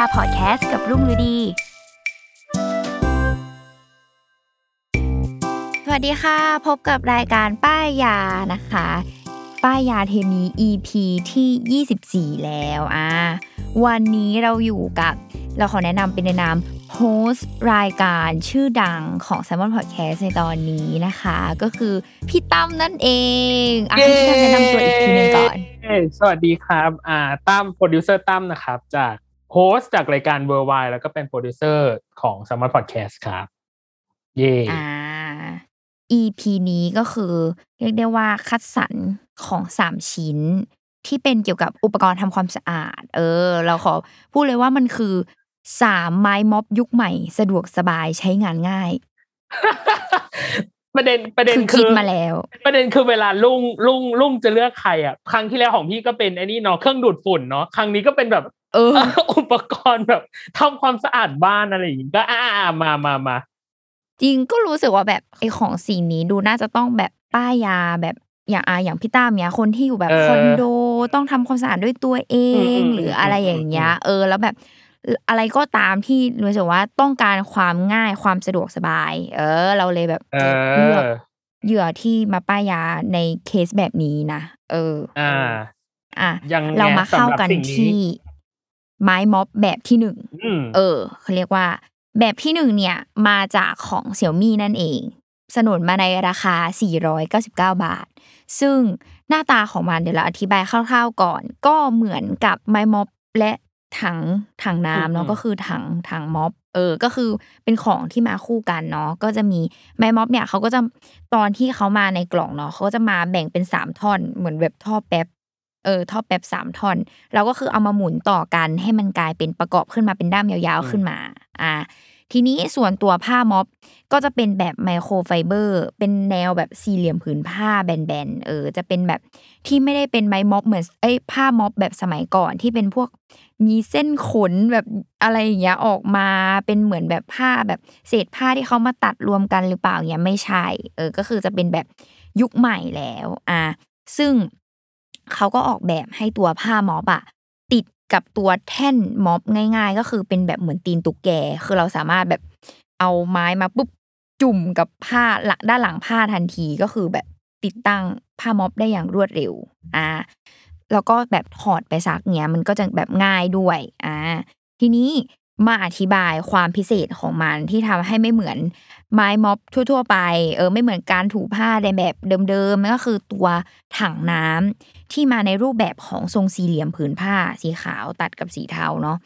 ายยาพอดแคสต์กับรุ่งฤดี สวัสดีค่ะ พบกับรายการป้ายยานะคะ ป้ายยาเทปนี้ EP ที่ 24 แล้วอะวันนี้เราอยู่กับ เราขอแนะนำเป็นในนามโฮสต์รายการชื่อดังของ s ซ m o n Podcast ในตอนนี้นะคะ ก็คือพี่ตั้มนั่นเองอะให้พี่ตั้มแนะนำตัวอีกทีหนึงก่อนเอ้ยสวัสดีครับ อ่าตั้มโปรดิวเซอร์ตั้มนะครับ จาก host จากรายการเวอร์ไวแล้วก็เป็นโปรดิวเซอร์ของ Salmon Podcast ครับ เย่อ่า EP นี้ก็คือเรียกได้ว่าคัดสรรของสามชิ้น ที่เป็นเกี่ยวกับอุปกรณ์ทำความสะอาด เออ เราขอพูดเลยว่ามันคือสามไม้ม็อบยุคใหม่ สะดวกสบายใช้งานง่าย ประเด็นประเด็นคือคืคิดอมาแล้ว ประเด็นคือเวลาลุงลุงลุงจะเลือกใครอะ ครั้งที่แล้วของพี่ก็เป็นไอ้นี่เนาะเครื่องดูดฝุ่นเนาะครั้งนี้ก็เป็นแบบ เออ อุปกรณ์แบบทำความสะอาดบ้านอะไรอย่างงี้ก็อ่าอ่ามามามาจริงก็รู้สึกว่าแบบไอของสิ่งนี้ดูน่าจะต้องแบบป้ายยาแบบอย่างอาอย่างพี่ตามเนี่ยคนที่อยู่แบบเออคอนโดต้องทำความสะอาดด้วยตัวเออืมงอืมหรืออะไรอย่างเงี้ยอืมเออ แล้วแบบอะไรก็ตามที่รู้สึกว่าต้องการความง่ายความสะดวกสบาย เออ เราเลยแบบเอเลือกอเหยื่อที่มาป้ายยาในเคสแบบนี้นะเออ อ่า อะยังไงเรามาเข้ากันสำหรับสิ่งนี้ที่ ไม้ม็อบแบบที่หนึ่งอืมเออเขาเรียกว่า แบบที่หนึ่งเนี่ยมาจากของเสี่ยมี่นั่นเองสนุนมาในราคา 499 บาท ซึ่งหน้าตาของมันเดี๋ยวเราอธิบายคร่าวๆก่อน ก็เหมือนกับไม้ม็อบและถังถังน้ำเนาะอืมก็คือถังถังม็อบ เออ ก็คือเป็นของที่มาคู่กันเนาะก็จะมีไม้ม็อบเนี่ยเขาก็จะตอนที่เขามาในกล่องเนาะเขาก็จะมาแบ่งเป็นสามท่อนเหมือนแบบท่อแป๊บ เออท่อแป๊บสามท่อน เราก็คือเอามาหมุนต่อกันให้มันกลายเป็นประกอบขึ้นมาเป็นด้ามยาวๆขึ้นมา อ่า ทีนี้ส่วนตัวผ้าม็อบก็จะเป็นแบบไมโครไฟเบอร์ เป็นแนวแบบสี่เหลี่ยมผืนผ้าแบนๆเออ จะเป็นแบบที่ไม่ได้เป็นไม้ม็อบเหมือนเอ้ยผ้าม็อบแบบสมัยก่อนที่เป็นพวกมีเส้นขนแบบอะไรอย่างเงี้ยออกมาเป็นเหมือนแบบผ้าแบบเศษผ้าที่เขามาตัดรวมกันหรือเปล่าเงี้ยไม่ใช่ เออ ก็คือจะเป็นแบบยุคใหม่แล้ว อ่า ซึ่ง เขาก็ออกแบบให้ตัวผ้าม็อบอะติดกับตัวแท่นม็อบง่าย ๆ ก็คือเป็นแบบเหมือนตีนตุ๊กแก คือเราสามารถแบบเอาไม้มาปุ๊บจุ่มกับผ้าหลังด้านหลังผ้าทันทีก็คือแบบติดตั้งผ้าม็อบได้อย่างรวดเร็ว อ่า แล้วก็แบบถอดไปซักเนี้ยมันก็จะแบบง่ายด้วย อ่า ทีนี้มาอธิบายความพิเศษของมันที่ทำให้ไม่เหมือน ไม้ม็อบทั่ว ๆ ไป เออไม่เหมือนการถูผ้าในแบบเดิมๆก็คือตัวถังน้ำที่มาในรูปแบบของทรงสี่เหลี่ยมผืนผ้าสีขาวตัดกับสีเทาเนาะ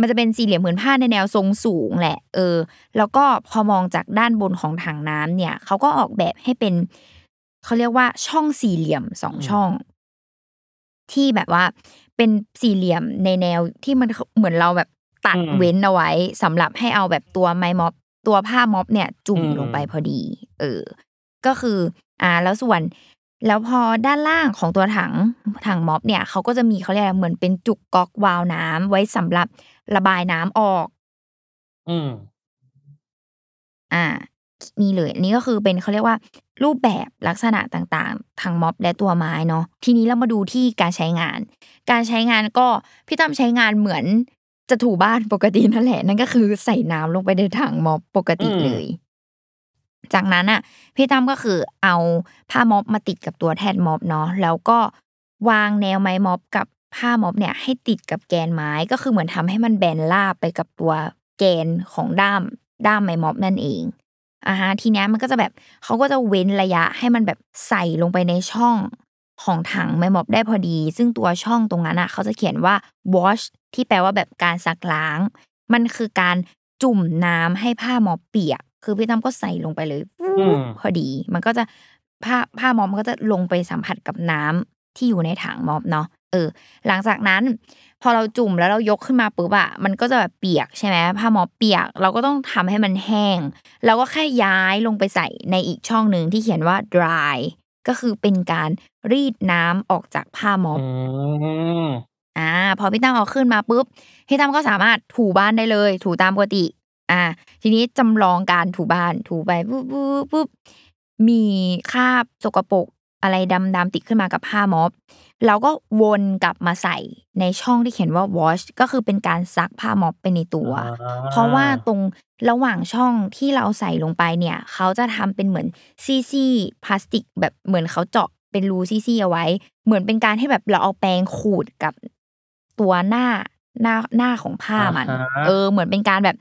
มันจะเป็นสี่เหลี่ยมผืนผ้าในแนวทรงสูงแหละ เออ แล้วก็พอมองจากด้านบนของถังน้ำเนี่ยเขาก็ออกแบบให้เป็นเขาเรียกว่าช่องสี่เหลี่ยมสองช่อง ที่แบบว่า เป็นสี่เหลี่ยมในแนวที่มันเหมือนเราแบบตัดอืมเว้นเอาไว้สำหรับให้เอาแบบตัวไม้ม็อบ ตัวผ้าม็อบเนี่ยจุ่มอืมลงไปพอดี เออ ก็คือ อ่า แล้วส่วน แล้วพอด้านล่างของตัวถังถังม็อบเนี่ยเขาก็จะมีเขาเรียกอะไรเหมือนเป็นจุกก๊อกวาล์วน้ำไว้สำหรับระบายน้ำออก อืม อ่านี่เลยอันนี้ก็คือเป็นเขาเรียกว่า รูปแบบลักษณะต่างๆทางม็อบและตัวไม้เนาะทีนี้เรามาดูที่การใช้งาน การใช้งานก็พี่ตั้มใช้งานเหมือน จะถูบ้านปกตินั่นแหละนั่นก็คือใส่น้ำลงไปในถังม็อบปกติอืมเลย จากนั้นอะ พี่ตั้มก็คือเอาผ้าม็อบมาติดกับตัวแทนม็อบเนาะแล้วก็วางแนวไม้ม็อบกับผ้าม็อบเนี่ย ให้ติดกับแกนไม้ก็คือเหมือนทำให้มันแบนราบไปกับตัวแกนของด้ามด้ามไม้ม็อบนั่นเองอ่าฮะทีเนี้ยมันก็จะแบบเขาก็จะเว้นระยะให้มันแบบใส่ลงไปในช่อง ของถังไม้ม็อบได้พอดี ซึ่งตัวช่องตรงนั้นอะเขาจะเขียนว่า wash ที่แปลว่าแบบการซักล้าง มันคือการจุ่มน้ำให้ผ้าม็อบเปียก คือพี่ตั้มก็ใส่ลงไปเลยอืมพอดี มันก็จะผ้าผ้าม็อบมันก็จะลงไปสัมผัสกับน้ำที่อยู่ในถังม็อบเนาะเออ หลังจากนั้น พอเราจุ่มแล้วเรายกขึ้นมาปุ๊บอะมันก็จะแบบเปียกใช่ไหมผ้าม็อบเปียก เราก็ต้องทำให้มันแห้ง เราก็แค่ย้ายลงไปใส่ในอีกช่องหนึ่งที่เขียนว่า dry ก็คือเป็นการรีดน้ำออกจากผ้าม็อบอืมอ่า พอพี่ตั้มเอาขึ้นมาปุ๊บพี่ตั้มก็สามารถถูบ้านได้เลย ถูตามปกติ อ่า ทีนี้จำลองการถูบ้านถูไปปุ๊บปุ๊บปุ๊บมีคราบสกปรก อะไรดำๆติดขึ้นมากับผ้าม็อบเราก็วนกลับมาใส่ในช่องที่เขียนว่า wash ก็คือเป็นการซักผ้าม็อบไปในตัว เพราะว่าตรงระหว่างช่องที่เราใส่ลงไปเนี่ย เขาจะทำเป็นเหมือนซี่ๆพลาสติกแบบเหมือนเขาเจาะเป็นรูซี่ๆเอาไว้ เหมือนเป็นการให้แบบเราเอาแปรงขูดกับตัวหน้าหน้าหน้าของผ้ามันอ่าฮะเออ เหมือนเป็นการแบบ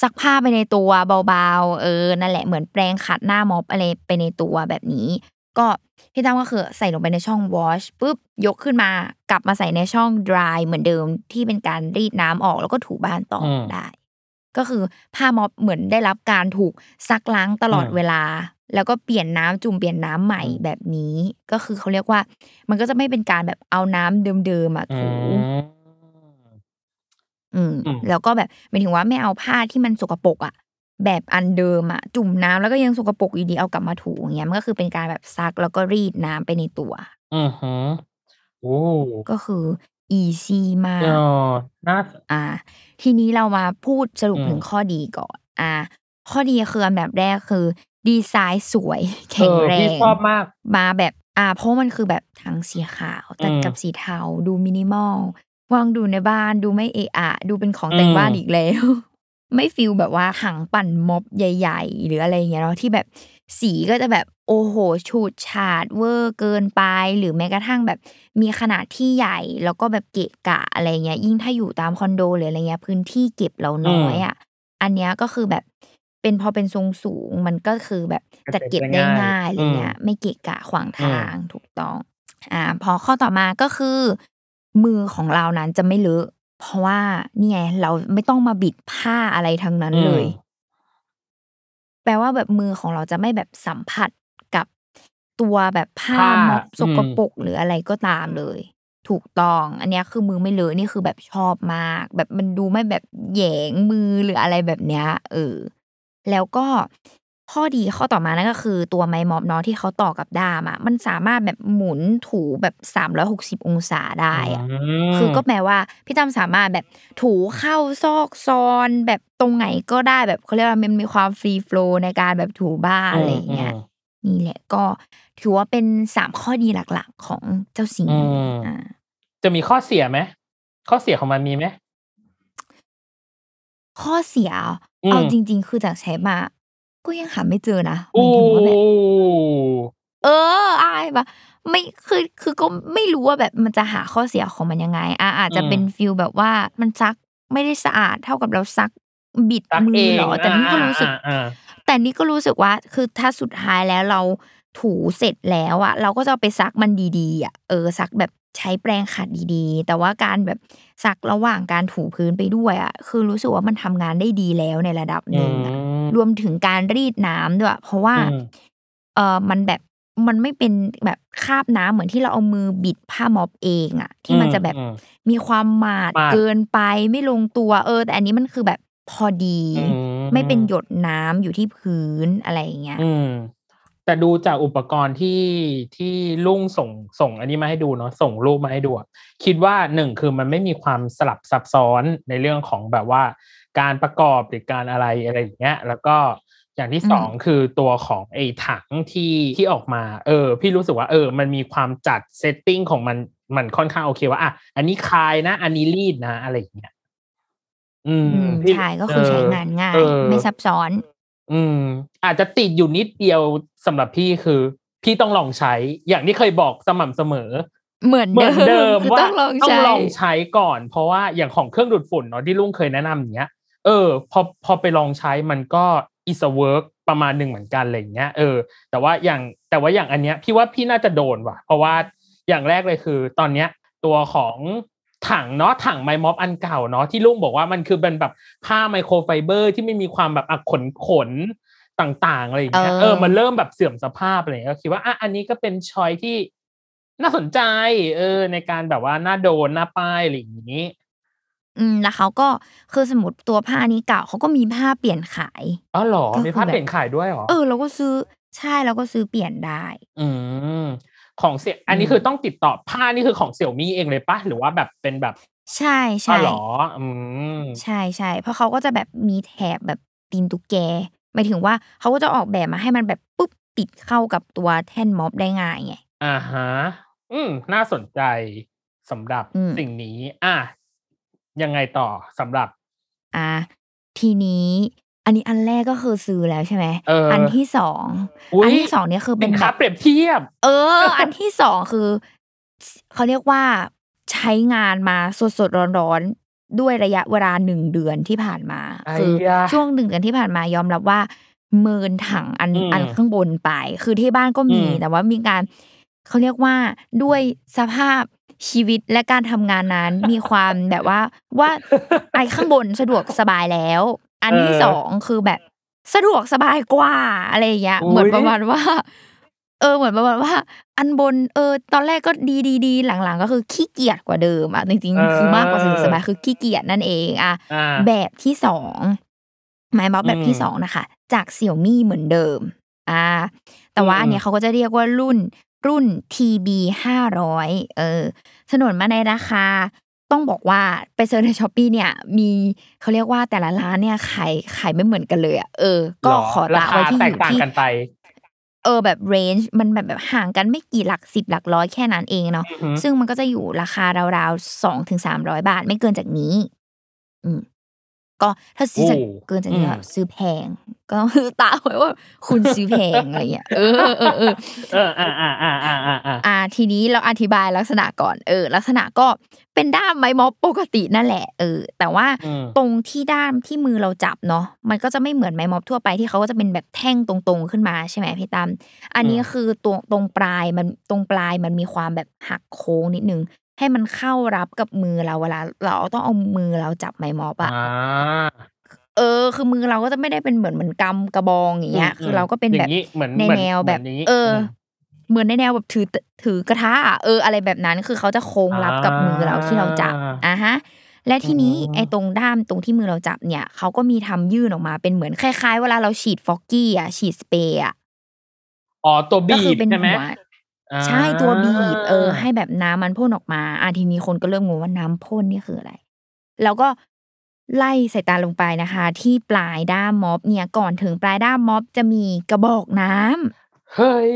ซักผ้าไปในตัวเบาๆ เออ นั่นแหละเหมือนแปรงขัดหน้าม็อบอะไรไปในตัวแบบนี้ ก็พี่ตั้มก็คือใส่ลงไปในช่อง wash ปุ๊บยกขึ้นมากลับมาใส่ในช่อง dry เหมือนเดิมที่เป็นการรีดน้ำออกแล้วก็ถูบ้านต่ออมได้ ก็คือผ้าม็อบเหมือนได้รับการถูกซักล้างตลอดอืมเวลา แล้วก็เปลี่ยนน้ำจุ่มเปลี่ยนน้ำใหม่อืมแบบนี้ ก็คือเขาเรียกว่า มันก็จะไม่เป็นการแบบเอาน้ำเดิมๆอะอืถูมอืมอืมแล้วก็แบบหมายถึงว่าไม่เอาผ้าที่มันสกปรกอะ แบบอันเดิมอะจุ่มน้ำแล้วก็ยังสกปรกอยู่ดีเอากลับมาถูอย่างเงี้ยมันก็คือเป็นการแบบซักแล้วก็รีดน้ำไปในตัว อือหือโอ้ก็คือ easy มาเอกอน่าอ่า ทีนี้เรามาพูดสรุปอืมถึงข้อดีก่อน อ่า ข้อดีคืออันดับแรกคือ ดีไซน์สวย แข็เองอพี่ชอบมากมาแบบอ่าเพราะมันคือแบบทั้งสีขาวตัดอืมกับสีเทาดูมินิมอลวางดูในบ้านดูไม่เอะอะดูเป็นของแต่งอืมบ้านอีกแล้ว ไม่ feel แบบว่าถังปั่นม็อบใหญ่ ๆ หรืออะไรอย่างเงี้ยเนาะที่แบบสีก็จะแบบโอ้โหฉูดฉาดเวอร์เกินไป หรือแม้กระทั่งแบบมีขนาดที่ใหญ่ แล้วก็แบบเกะกะอะไรเงี้ย ยิ่งถ้าอยู่ตามคอนโดหรืออะไรเงี้ยพื้นที่เก็บเราน้อยอะอันเนี้ยก็คือแบบเป็นพอเป็นทรงสูงมันก็คือแบบจัดเก็บได้ง่ายอะไรเงี้ยไม่เกะกะขวางทางถูกต้อง อ่า พอข้อต่อมาก็คือ มือของเรานั้นจะไม่เลอะ เพราะว่านี่ไงเราไม่ต้องมาบิดผ้าอะไรทั้งนั้นเลยอืมแปลว่าแบบมือของเราจะไม่แบบสัมผัสกับตัวแบบผ้าผ้าม็อบสกอืมปรกหรืออะไรก็ตามเลย ถูกต้อง อันเนี้ยคือมือไม่เลอะนี่คือแบบชอบมาก แบบมันดูไม่แบบแหยงมือหรืออะไรแบบเนี้ยเออแล้วก็ ข้อดีข้อต่อมานั่นก็คือตัวไม้ม็อบเนาะที่เขาต่อกับด้ามอะมันสามารถแบบหมุนถูแบบสามร้อยหกสิบองศาได้อะมคือก็แปลว่าพี่ตั้มสามารถแบบถูเข้าซอกซอนแบบตรงไหนก็ได้แบบเขาเรียกว่ามันมีความฟรีโฟลในการแบบถูบ้านอะไรอย่างเงี้ยมนี่แหละก็ถือว่าเป็นสามข้อดีหลักๆของเจ้าสิงอืห์มอ่าจะมีข้อเสียไหมข้อเสียของมันมีไหมข้อเสียอืมเอาจริง ๆ คือจากใช้มา ก็ยังหาไม่เจอนะหโอ้มายถึงว่าแบบเอออายปะไม่คือคือก็ไม่รู้ว่าแบบมันจะหาข้อเสียของมันยังไงอะอาจจะอืมเป็นฟิลแบบว่ามันซักไม่ได้สะอาดเท่ากับเราซักบิดซักมืเอองเหรอแต่นี่ก็รู้สึกอ่าอ่าแต่นี่ก็รู้สึกว่า คือถ้าสุดท้ายแล้วเราถูเสร็จแล้วอะ เราก็จะเอาไปซักมันดีๆอะเออซักแบบใช้แปรงขัดดีๆ แต่ว่าการแบบซักระหว่างการถูพื้นไปด้วยอะคือรู้สึกว่ามันทำงานได้ดีแล้วในระดับหนึ่งอะอืม รวมถึงการรีดน้ำด้วย เพราะว่าอืมเออมันแบบมันไม่เป็นแบบคราบน้ำเหมือนที่เราเอามือบิดผ้าม็อบเองอะที่มันจะแบบอืมมีความหมาดหมาดเกินไปไม่ลงตัวเออ แต่อันนี้มันคือแบบพอดีอืมไม่เป็นหยดน้ำอยู่ที่พื้นอะไรอย่างเงี้ยอืมแต่ดูจากอุปกรณ์ที่ที่ลุงส่งส่งอันนี้มาให้ดูเนาะส่งรูปมาให้ดูอะคิดว่าหนึ่งคือมันไม่มีความสลับซับซ้อนในเรื่องของแบบว่า การประกอบหรือการอะไรอะไรอย่างเงี้ย แล้วก็อย่างที่สองคือตัวของไอ้ถังที่ที่ออกมา เออ พี่รู้สึกว่าเออ มันมีความจัดเซตติ้งของมันมันค่อนข้างโอเคว่าอะอันนี้คลายนะ อันนี้รีดนะอะไรอย่างเงี้ยอืมอืมพี่ใช่ก็คือใช้งานง่ายเออไม่ซับซ้อน อืม อาจจะติดอยู่นิดเดียวสำหรับพี่คือ พี่ต้องลองใช้อย่างที่เคยบอกสม่ำเสมอ เหมือนเหมือนเดิมคือว่าต้องลองต้องใช้ลองใช้ก่อน เพราะว่าอย่างของเครื่องดูดฝุ่นเนาะที่ลุงเคยแนะนำอย่างเงี้ย เออพอพอไปลองใช้มันก็ is a work ประมาณหนึ่งเหมือนกันอะไรอย่างเงี้ยเออ แต่ว่าอย่างแต่ว่าอย่างอันเนี้ยพี่ว่าพี่น่าจะโดนว่ะ เพราะว่าอย่างแรกเลยคือ ตอนเนี้ยตัวของถังเนาะถังไมม็อบอันเก่าเนาะที่ลุงบอกว่ามันคือเป็นแบบผ้าไมโครไฟเบอร์ที่ไม่มีความแบบอะขนขนต่างๆอะไรอย่างเงี้ยเออเออมันเริ่มแบบเสื่อมสภาพอะไรอย่างเงี้ยก็คิดว่าอะอันนี้ก็เป็นชอยที่น่าสนใจ เออ ในการแบบว่าหน้าโดนหน้าป้ายอะไรอย่างนี้ อืมแล้วเขาก็คือสมมติตัวผ้านี้เก่าเขาก็มีผ้าเปลี่ยนขายอ๋อเหรอก็คือมีผ้าแบบเปลี่ยนขายด้วยเหรอเออเราก็ซื้อใช่เราก็ซื้อเปลี่ยนได้ อืมของเสี่ยอันนี้อืมคือต้องติดต่อผ้านี่คือของเสี่ยวมี่เองเลยปะหรือว่าแบบเป็นแบบ ใช่อ๋อใช่เหรออืมใช่ใช่เพราะเขาก็จะแบบมีแถบแบบตีนตุ๊กแกหมายถึงว่าเขาก็จะออกแบบมาให้มันแบบปุ๊บติดเข้ากับตัวแท่นม็อบได้ง่ายไงอ่าฮะอืมน่าสนใจสำหรับอืมสิ่งนี้ อะ ยังไงต่อสำหรับ อะทีนี้ อันนี้อันแรกก็คือซื้อแล้วใช่ไหมเอออันที่สองอุ๊ยอันที่สองเนี่ยคือเป็เป็นนค่าแบบเปรียบเทียบ เออ อันที่สองคือเขาเรียกว่าใช้งานมาสดสดร้อนร้อนๆด้วยระยะเวลาหนึ่งเดือนที่ผ่านมาไอ้คือยะช่วงหนึ่งเดือนที่ผ่านมายอมรับว่าเมินถังอันอืมอันข้างบนไป คือที่บ้านก็มีอืมแต่ว่ามีการเขาเรียกว่าด้วยสภาพ ชีวิตและการทำงานนั้นมีความแบบว่าว่าไอ้ข้างบนสะดวกสบายแล้ว อันที่สองคือแบบสะดวกสบายกว่าอะไรอย่างเงี้ยเหมือนประมาณว่า เออเหมือนประมาณว่า อันบนเออ ตอนแรกก็ดีดีดีหลังๆ ก็คือขี้เกียจกว่าเดิมอะจริงเออๆคือมากกว่าสะดวกสบายคือขี้เกียจนั่นเองอะอ่าแบบที่สองไม้ม็อบแบบที่อืมสองนะคะ จากเสี่ยวมี่เหมือนเดิม อ่า แต่ว่าอืมอันเนี้ยเขาก็จะเรียกว่ารุ่น รุ่น TB ห้าร้อยเออถนนมาในราคา ต้องบอกว่าไปเซิร์ชในช้อปปีเนี่ยมีเขาเรียกว่าแต่ละร้านเนี่ยขายขายไม่เหมือนกันเลยอะเออ ก็หรขอราตาคาไว้ที่อแตกยู่ต่างที่กันไปเออแบบเรนจ์มันแบบแบบห่างกันไม่กี่หลักสิบหลักร้อยแค่นั้นเองเนาะอือฮึซึ่งมันก็จะอยู่ราคาราวๆสองถึงสามร้อยบาทไม่เกินจากนี้ อืม ก็ถ้าซื้อจากโอ้เกินจากนี้ก็อืมซื้อแพง ก็คือตาไว้ว่า คุณซื้อแพงอะไรเงี้ยเออเออเออเอออ่าอ่าอ่าอ่าอ่าอ่าอ่าทีนี้เราอธิบายลักษณะก่อนเออ ลักษณะก็เป็นด้ามไม้ม็อบปกตินั่นแหละเออ แต่ว่าอืมตรงที่ด้ามที่มือเราจับเนาะมันก็จะไม่เหมือนไม้ม็อบทั่วไปที่เขาก็จะเป็นแบบแท่งตรงๆขึ้นมาใช่ไหมพี่ตั้มอันนี้อืมคือตรงตรงปลายมันตรงปลายมันมีความแบบหักโค้งนิดนึง ให้มันเข้ารับกับมือเราเวลา เราต้องเอามือเราจับไม้ม็อบอะอ่าเออ คือมือเราก็จะไม่ได้เป็นเหมือนเหมือนกำกระบองอย่างเงี้ย คือเราก็เป็นแบบย่างนี้เหมือนในเหมือแนวแบบหมืนนี้เอออมเหมือนในแนวแบบถือถือกระทะอะเออ อะไรแบบนั้นคือเขาจะโค้งรับกับมือเราที่เราจับอ่าอะฮะและทีนี้อืมไอ้ตรงด้ามตรงที่มือเราจับเนี่ยเขาก็มีทำยื่นออกมาเป็นเหมือนคล้ายๆเวลาเราฉีดฟอกกี้อะฉีดสเปรย์อะอ๋อตัวก็บีคืบเป็นใช่ไหม หัวใช่ ตัวบีบ เออ ให้แบบน้ำมันพ่นออกมาอะทีนี้คนก็เริ่มงงว่า น้ำพ่นนี่คืออะไร แล้วก็ไล่สายตาลงไปนะคะ ที่ปลายด้ามม็อบเนี่ย ก่อนถึงปลายด้ามม็อบจะมีกระบอกน้ำ เฮ้ย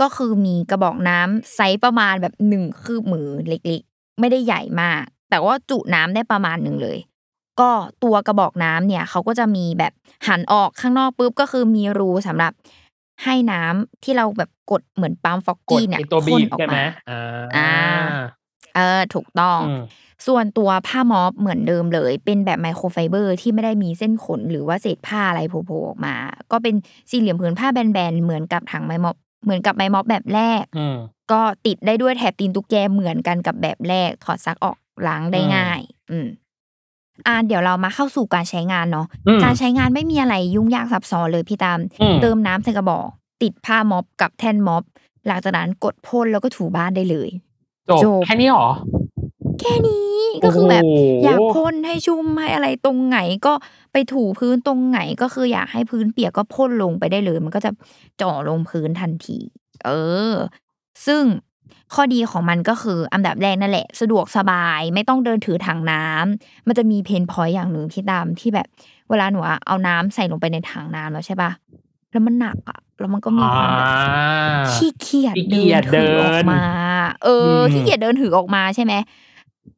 ก็คือมีกระบอกน้ำไซส์ประมาณแบบหนึ่งคืบมือเล็ก ๆ ไม่ได้ใหญ่มาก แต่ว่าจุน้ำได้ประมาณหนึ่งเลย ก็ตัวกระบอกน้ำเนี่ย เขาก็จะมีแบบหันออกข้างนอกปุ๊บ ก็คือมีรูสำหรับ ให้น้ำที่เราแบบกดเหมือนปั๊มฟอกกดกี้เนี่ยไอตัวบีพ่นบออกใช่ไหมมาอ่าอ่าเออถูกต้องอืมส่วนตัวผ้าม็อบเหมือนเดิมเลย เป็นแบบไมโครไฟเบอร์ที่ไม่ได้มีเส้นขนหรือว่าเศษผ้าอะไรโผล่ๆออกมา ก็เป็นสี่เหลี่ยมผืนผ้าแบนๆเหมือนกับถังไมม็อบเหมือนกับไมม็อบแบบแรกอืมก็ติดได้ด้วยแถบตีนตุ๊กแกเหมือนกันกับแบบแรกถอดซักออกล้างได้อืมง่าย อืม อ่าเดี๋ยวเรามาเข้าสู่การใช้งานเนาะอืมการใช้งานไม่มีอะไรยุ่งยากซับซ้อนเลยพี่ตามอืมเติมน้ำใส่กระบอก ติดผ้าม็อบกับแท่นม็อบ หลังจากนั้นกดพ่นแล้วก็ถูบ้านได้เลยจบจบแค่นี้หรอแค่นี้ก็คือแบบโอ้โหอยากพ่นให้ชุ่มให้อะไรตรงไหนก็ไปถูพื้นตรงไหนก็คืออยากให้พื้นเปียกก็พ่นลงไปได้เลย มันก็จะจ่อลงพื้นทันที เออ ซึ่ง ข้อดีของมันก็คืออันดับแรกนั่นแหละ สะดวกสบายไม่ต้องเดินถือถังน้ำมันจะมีเพนพอยต์อย่างหนึ่งที่ตามที่แบบ เวลาหนูอะเอาน้ำใส่ลงไปในถังน้ำแล้วใช่ปะแล้วมันหนักอะแล้วมันก็มีความแบบอ่าขี้เกียจขี้เกีเดิยนจถือออกเดินมา เอออมขี้เกียจเดินถือออกมาใช่ไหม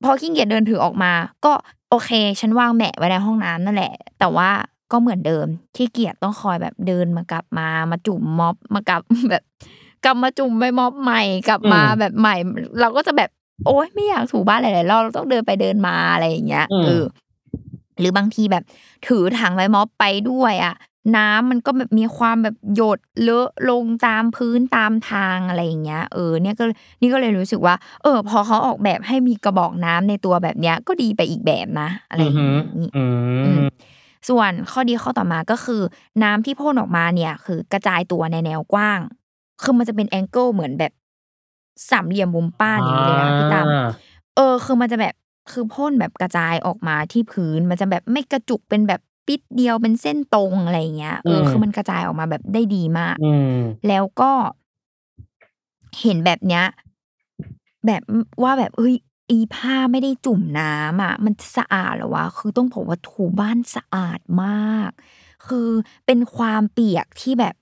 พอขี้เกียจเดินถือออกมา ก็โอเค ฉันวางแหมะไว้ในห้องน้ำนั่นแหละ แต่ว่าก็เหมือนเดิมขี้เกียจต้องคอยแบบเดินมากลับมามาจุ่มม็อบมากลับแบบ กลับมาจุ่มไปม็อบใหม่กลับมาอืมแบบใหม่ เราก็จะแบบ โอ๊ยไม่อยากถูบ้านหลายๆรอบเราต้องเดินไปเดินมาอะไรอย่างเงี้ยอืมเออหรือบางทีแบบ ถือถังใบม็อบไปด้วยอะน้ำมันก็แบบมีความแบบหยดเลอะลงตามพื้นตามทางอะไรอย่างเงี้ยเออเนี่ยก็นี่ก็เลยรู้สึกว่า เออ พอเขาออกแบบให้มีกระบอกน้ำในตัวแบบเนี้ยก็ดีไปอีกแบบนะ อะไรอย่างอืองี้หืออือืมมส่วนข้อดีข้อต่อมาก็คือ น้ำที่พ่นออกมาเนี่ย คือกระจายตัวในแนวกว้าง คือมันจะเป็นแองเกิลเหมือนแบบสามเหลี่ยมมุมป้านอย่างนี้เลยนะพี่ตามอ่าเออ คือมันจะแบบคือพ่นแบบกระจายออกมาที่พื้น มันจะแบบไม่กระจุกเป็นแบบปิดเดียวเป็นเส้นตรงอะไรอย่างเงี้ยเอออืมคือมันกระจายออกมาแบบได้ดีมากอืมแล้วก็ เห็นแบบเนี้ยแบบว่าแบบเฮ้ยอีผ้าไม่ได้จุ่มน้ำอะ มันสะอาดเหรอวะคือต้องบอกว่าถูบ้านสะอาดมาก คือเป็นความเปียกที่แบบ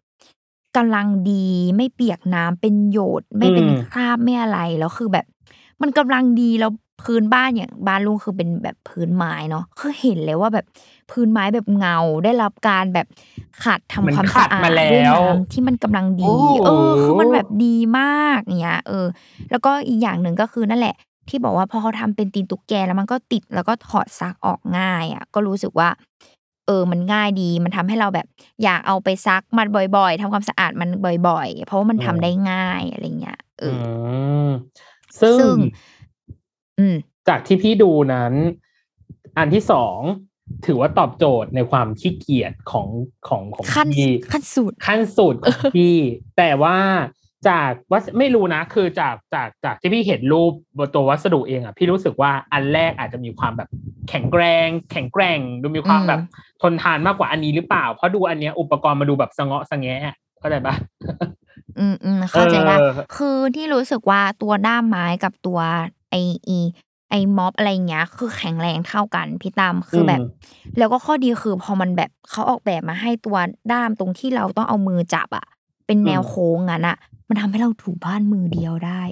กำลังดี ไม่เปียกน้ำเป็นโหยด ไม่เป็นอืมคราบไม่อะไรแล้วคือแบบ มันกำลังดีแล้วพื้นบ้านอย่างบ้านลุงคือเป็นแบบพื้นไม้เนาะคือเห็นเลยว่าแบบพื้นไม้แบบเงาได้รับการแบบขัดทำมันความขัสะดอาดมาแล้ด้วยวน้ำที่มันกำลังดีโอ้เออ คือมันแบบดีมากเนี้ยเออ แล้วก็อีกอย่างหนึ่งก็คือนั่นแหละ ที่บอกว่าพอเขาทำเป็นตีนตุ๊กแกแล้วมันก็ติดแล้วก็ถอดซักออกง่ายอะ ก็รู้สึกว่า เออมันง่ายดี มันทำให้เราแบบ อยากเอาไปซักมันบ่อย ๆทำความสะอาดมันบ่อย ๆ เพราะว่ามันทำได้ง่ายอะไรเงี้ยเออือมซึ่ซึ่งงอืม จากที่พี่ดูนั้น อันที่สองถือว่าตอบโจทย์ในความขี้เกียจของของของขั้นพี่ขั้นสุดขั้นสุดของพี่แต่ว่า จากวัสไม่รู้นะ คือจากจากจากที่พี่เห็นรูปบนตัววัสดุเองอะ พี่รู้สึกว่าอันแรกอาจจะมีความแบบแข็งแกรง แข็งแกร่ง ดูมีความอืมแบบทนทานมากกว่าอันนี้หรือเปล่า เพราะดูอันเนี้ยอุปกรณ์มาดูแบบสะเงาะสะแงะเข้าใจปะอืมอืมเข้าใจได้เออคือที่รู้สึกว่าตัวด้ามไม้กับตัวไออีไอม็อบอะไรเงี้ย คือแข็งแรงเท่ากันพี่ตามคือแบบอืมแล้วก็ข้อดีคือพอมันแบบเขาออกแบบมาให้ตัวด้ามตรงที่เราต้องเอามือจับอะเป็นแนวโค้งงั้นอะ มันทำให้เราถูบ้านมือเดียวได้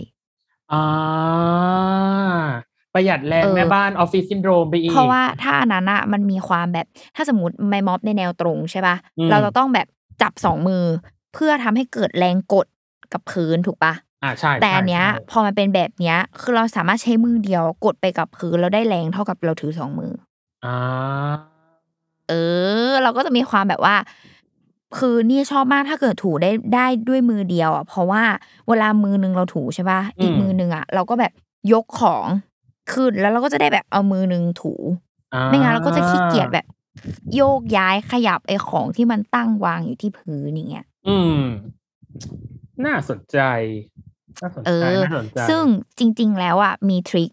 อ่าประหยัดแรงเออแม่บ้านออฟฟิศซินโดรมไปอีก เพราะว่าถ้าอันนั้นอะมันมีความแบบถ้าสมมติไม้ม็อบในแนวตรงใช่ปะอืมเราจะต้องแบบจับสองมือ เพื่อทำให้เกิดแรงกดกับพื้นถูกปะอ่าใช่แต่อันเนี้ยใช่พอมันเป็นแบบเนี้ย คือเราสามารถใช้มือเดียวกดไปกับพื้นแล้วได้แรงเท่ากับเราถือสองมืออ่าเออ เราก็จะมีความแบบว่า คือนี่ชอบมากถ้าเกิดถูได้ได้ด้วยมือเดียวอะเพราะว่าเวลามือหนึงเราถูใช่ป่ะอีกมือหนึงอะเราก็แบบยกของขึ้นแล้วเราก็จะได้แบบเอามือหนึงถูอ่าไม่งั้นเราก็จะขี้เกียจแบบ โยกย้ายขยับไอ้ของที่มันตั้งวางอยู่ที่พื้นอย่างเงี้ยอืม น่าสนใจน่าสนเอใจอน่าสนใจซึ่งจริง ๆ แล้วอะมีทริค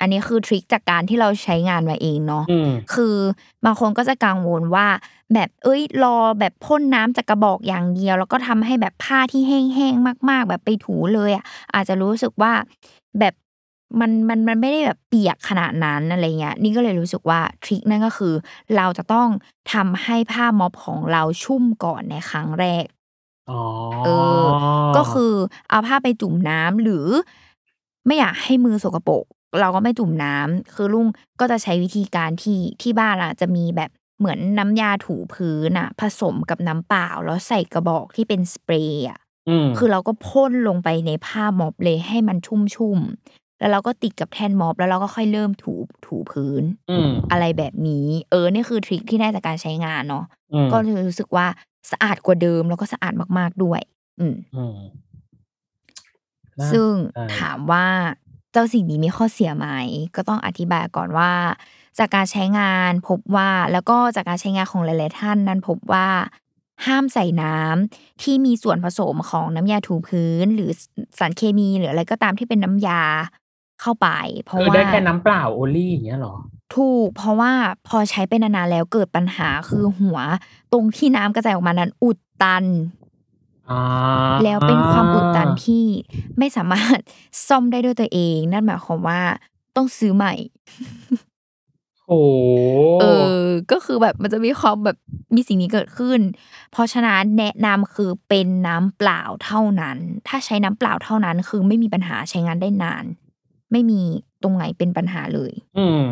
อันนี้คือทริคจากการที่เราใช้งานมาเองเนาะอืมคือบางคนก็จะกังวลว่า แบบเอ้ยรอแบบพ่นน้ำจากกระบอกอย่างเดียว แล้วก็ทำให้แบบผ้าที่แห้งๆมาก ๆ แบบไปถูเลยอะอาจจะรู้สึกว่าแบบมันมันมันไม่ได้แบบเปียกขนาดนั้นอะไรเงี้ยนี่ก็เลยรู้สึกว่าทริคนั่นก็คือ เราจะต้องทำให้ผ้าม็อบของเราชุ่มก่อนในครั้งแรกอ๋อเออ ก็คือเอาผ้าไปจุ่มน้ำหรือ ไม่อยากให้มือสกปรก เราก็ไม่จุ่มน้ำคือลุงก็จะใช้วิธีการที่ที่บ้านอะจะมีแบบเหมือนน้ำยาถูพื้นอะผสมกับน้ำเปล่า แล้วใส่กระบอกที่เป็นสเปรย์อะอืมคือเราก็พ่นลงไปในผ้าม็อบเลยให้มันชุ่มๆแล้วเราก็ติดกับแท่นม็อบแล้วเราก็ค่อยเริ่มถูถูพื้นอืมอะไรแบบนี้ เออนี่คือทริคที่ได้จากการใช้งานเนาะอืมก็เลยรู้สึกว่าสะอาดกว่าเดิมแล้วก็สะอาดมาก ๆด้วย อืมอืมน่าซึ่งใช่ถามว่าเจ้าสิ่งนี้มีข้อเสียไหม ก็ต้องอธิบายก่อนว่า จากการใช้งานพบว่าแล้วก็จากการใช้งานของหลาย ๆ ท่านนั้นพบว่าห้ามใส่น้ำที่มีส่วนผสมของน้ำยาถูพื้น หรือสารเคมีหรืออะไรก็ตามที่เป็นน้ำยาเข้าไป เพราะคือว่าได้แค่น้ำเปล่าโอลี่อย่างเงี้ยเหรอ ถูก เพราะว่าพอใช้ไปนานๆแล้วเกิดปัญหาคือหัว ตรงที่น้ำกระจายออกมานั้นอุดตันอ่า แล้วเป็นความอุดตันที่ไม่สามารถซ่อมได้ด้วยตัวเอง นั่นหมายความว่าต้องซื้อใหม่โอ้เออ ก็คือแบบมันจะมีความแบบมีสิ่งนี้เกิดขึ้น เพราะฉะนั้นแนะนำคือเป็นน้ำเปล่าเท่านั้น ถ้าใช้น้ำเปล่าเท่านั้น คือไม่มีปัญหาใช้งานได้นาน ไม่มีตรงไหนเป็นปัญหาเลย อืม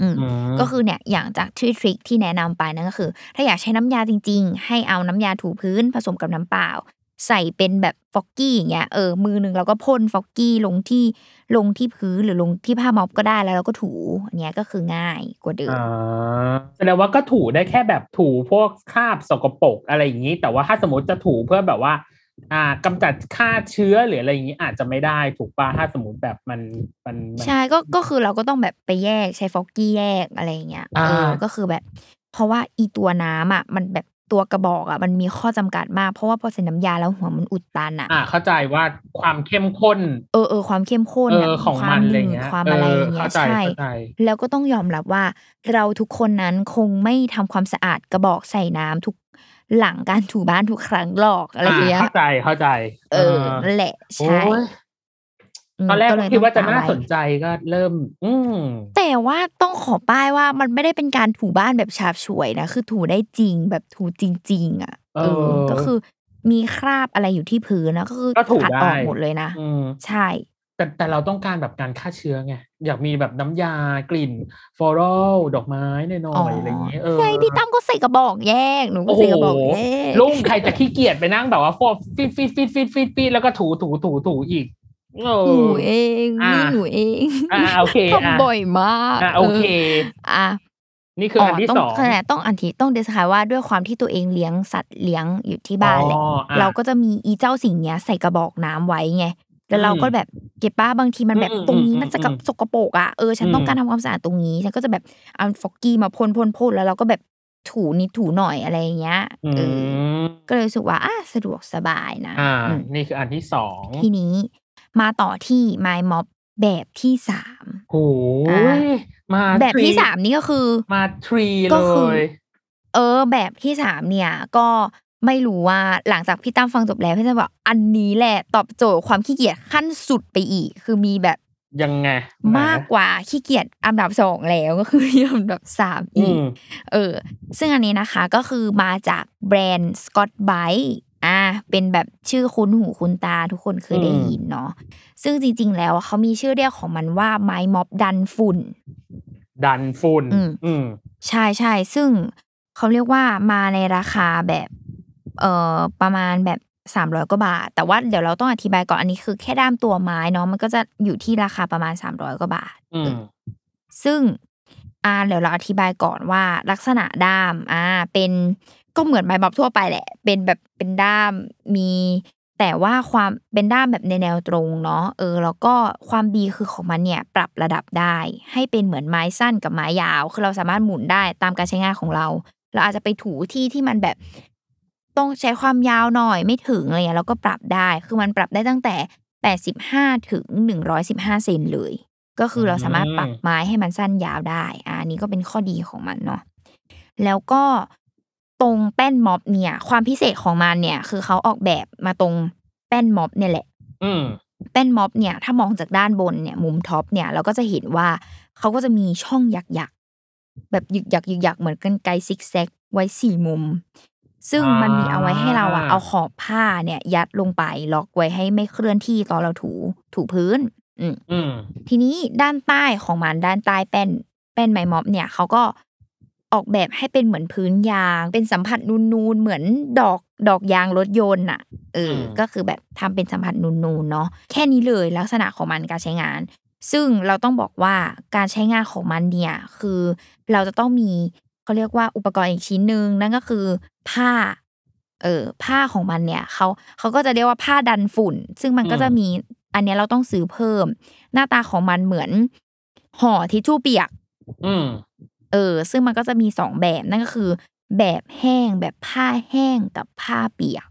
อืมอืมก็คือเนี่ยอย่างจากที่ทริคที่แนะนำไปนั่นก็คือ ถ้าอยากใช้น้ำยาจริง ๆ ให้เอาน้ำยาถูพื้นผสมกับน้ำเปล่า ใส่เป็นแบบฟอกกี้อย่างเงี้ยเออมือหนึ่งเราก็พ่นฟอกกี้ลงที่ลงที่พื้นหรือลงที่ผ้าม็อบก็ได้แล้วเราก็ถูอันเนี้ยก็คือง่ายกว่าเดิมอ่าแสดงว่าก็ถูได้แค่แบบถูพวกคราบสกปรกอะไรอย่างนี้ แต่ว่าถ้าสมมติจะถูเพื่อแบบว่า อ่ากำจัดฆ่าเชื้อหรืออะไรอย่างนี้อาจจะไม่ได้ถูกป่ะถ้าสมมติแบบมันมันมันใช่ก็ก็คือเราก็ต้องแบบไปแยกใช้ฟอกกี้แยกอะไรอย่างเงี้ยอ่าเออก็คือแบบ เพราะว่าอีตัวน้ำอะมันแบบตัวกระบอกอะมันมีข้อจำกัดมากเพราะว่าพอใส่น้ำยาแล้วหัวมันอุดตันอะอ่าเข้าใจว่าความเข้มข้น เออเออความเข้มข้นเออะอของความัมนหอะไรนืดเงี้ยความอะไรอย่างเออเงี้เข้ายใจใช่เข้าใจแล้วก็ต้องยอมรับว่า เราทุกคนนั้นคงไม่ทำความสะอาดกระบอกใส่น้ำทุก หลังการถูบ้านทุกครั้งหรอกอะไรอย่างเงี้ยเข้าใจเข้าใจ เออนั่นแหละโอ้ใช่ยมตอนแรกก็ก็เลยคิดว่าต้จะองน่าไว้สนใจก็เริ่ม อืมแต่ว่าต้องขอป้ายว่ามันไม่ได้เป็นการถูบ้านแบบฉาบฉวยนะคือถูได้จริงแบบถูจจริง ๆ อะ เออ ก็คือมีคราบอะไรอยู่ที่พื้นนะก็คือก็ถูขัดได้ออกหมดเลยนะอืมใช่ แต่แต่เราต้องการแบบการฆ่าเชื้อไงอยากมีแบบน้ำยากลิ่น floral ดอกไม้หน่อยๆอะไรอย่างเงี้ยเออใช่พี่ตั้มก็ใส่กระบอกแยกหนูก็โอ้โหใส่กระบอกแยกลุงใครจะขี้เกียจไปนั่งแบบว่าฟอกฟิตฟิตฟิตฟิตฟิตฟิตแล้วก็ถูถูถูถูอีกเออหนูเองอ่านี่หนูเองอ่าโอเคอะทำบ่อยมากอะโอเคอะนี่คืออันที่ต้อสงองขนาดต้องอันที่ต้องเดสคายว่าด้วยความที่ตัวเองเลี้ยงสัตว์เลี้ยงอยู่ที่บ้านแหละอ๋ออะเราก็จะมีอีเจ้าสิ่งเนี้ยใส่กระบอกน้ำไว้ไง แล้วเราก็แบบเก็บป้าบางทีมันแบบอืมตรงนี้อืมมันจะอืมสกปรกอะเออฉันต้องอืมการทำความสะอาดตรงนี้ฉันก็จะแบบเอาฟอกกี้มาพ่นพ่นพ่นแล้วเราก็แบบถูนิดถูหน่อยอะไรอย่างเงี้ยอืเออมก็เลยรู้สึกว่าอะสะดวกสบายนะอ่าอืมนี่คืออันที่สองทีนี้มาต่อที่ My Mob แบบที่สามโอ้ยมาแบบที่ทรีสามนี่ก็คือ มาทรีก็เลคือยเออ แบบที่สามเนี่ย ก็ ไม่รู้ว่าหลังจากพี่ตั้มฟังจบแล้วพี่จะบอกอันนี้แหละตอบโจทย์ความขี้เกียจขั้นสุดไปอีก คือมีแบบยังไง มากกว่าขี้เกียจอันดับสองแล้วก็คืออันดับสามอือีกมเออ ซึ่งอันนี้นะคะก็คือมาจากแบรนด์สกอตไบอ่าเป็นแบบชื่อคุ้นหูคุ้นตาทุกคนเคยได้ยินเนาะซึ่งจริง ๆ แล้วเขามีชื่อเรียกของมันว่าไม้ม็อบดันฝุ่น ดันฝุ่นอืมอืมใช่ใช่ซึ่งเขาเรียกว่ามาในราคาแบบ เอ่อประมาณแบบสามร้อยกว่าบาท แต่ว่าเดี๋ยวเราต้องอธิบายก่อนอันนี้คือแค่ด้ามตัวไม้เนาะมันก็จะอยู่ที่ราคาประมาณสามร้อยกว่าบาทอืมซึ่งอ่าเดี๋ยวเราอธิบายก่อนว่าลักษณะด้ามอ่าเป็นก็เหมือนไม้บับทั่วไปแหละ เป็นแบบเป็นด้ามมี แต่ว่าความเป็นด้ามแบบในแนวตรงเนาะเออ แล้วก็ความดีคือของมันเนี่ยปรับระดับได้ ให้เป็นเหมือนไม้สั้นกับไม้ยาว คือเราสามารถหมุนได้ตามการใช้งานของเรา เราอาจจะไปถูที่ที่มันแบบ ต้องใช้ความยาวหน่อยไม่ถึงอะไรเงี้ยแล้วก็ปรับได้ คือมันปรับได้ตั้งแต่แปดสิบห้าถึงหนึ่งร้อยสิบห้าเซนเลย ก็คือเราสามารถปรับไม้ให้มันสั้นยาวได้อ่าอันนี้ก็เป็นข้อดีของมันเนาะแล้วก็ตรงแป้นม็อบเนี่ย ความพิเศษของมันเนี่ย คือเขาออกแบบมาตรงแป้นม็อบเนี่ยแหละ อืมแป้นม็อบเนี่ย ถ้ามองจากด้านบนเนี่ย มุมท็อปเนี่ยเราก็จะเห็นว่าเขาก็จะมีช่องหยักๆแบบหยึกหยักหยึกหยักเหมือนกันไกรซิกแซกไว้สี่มุม ซึ่งมันมีเอาไว้ให้เราอะอ่าเอาขอบผ้าเนี่ย ยัดลงไปล็อกไว้ให้ไม่เคลื่อนที่ตอนเราถูถูพื้นอืมอืมทีนี้ด้านใต้ของมันด้านใต้แป้นแป้นไม้ม็อบเนี่ยเขาก็ออกแบบให้เป็นเหมือนพื้นยาง เป็นสัมผัสนูนๆเหมือนดอกดอกยางรถยนต์อะเอออมก็คือแบบทำเป็นสัมผัสนูนๆเนาะแค่นี้เลยลักษณะของมันการใช้งาน ซึ่งเราต้องบอกว่าการใช้งานของมันเนี่ย คือเราจะต้องมีเขาเรียกว่าอุปกรณ์อีกชิ้นหนึ่งนั่นก็คือ ผ้าเออผ้าของมันเนี่ยเขาเขาก็จะเรียกว่าผ้าดันฝุ่น ซึ่งมันก็จะมีอันเนี้ยเราต้องซื้อเพิ่ม หน้าตาของมันเหมือนห่อทิชชู่เปียก อืมเออ ซึ่งมันก็จะมีสองแบบนั่นก็คือ แบบแห้งแบบผ้าแห้งกับผ้าเปียก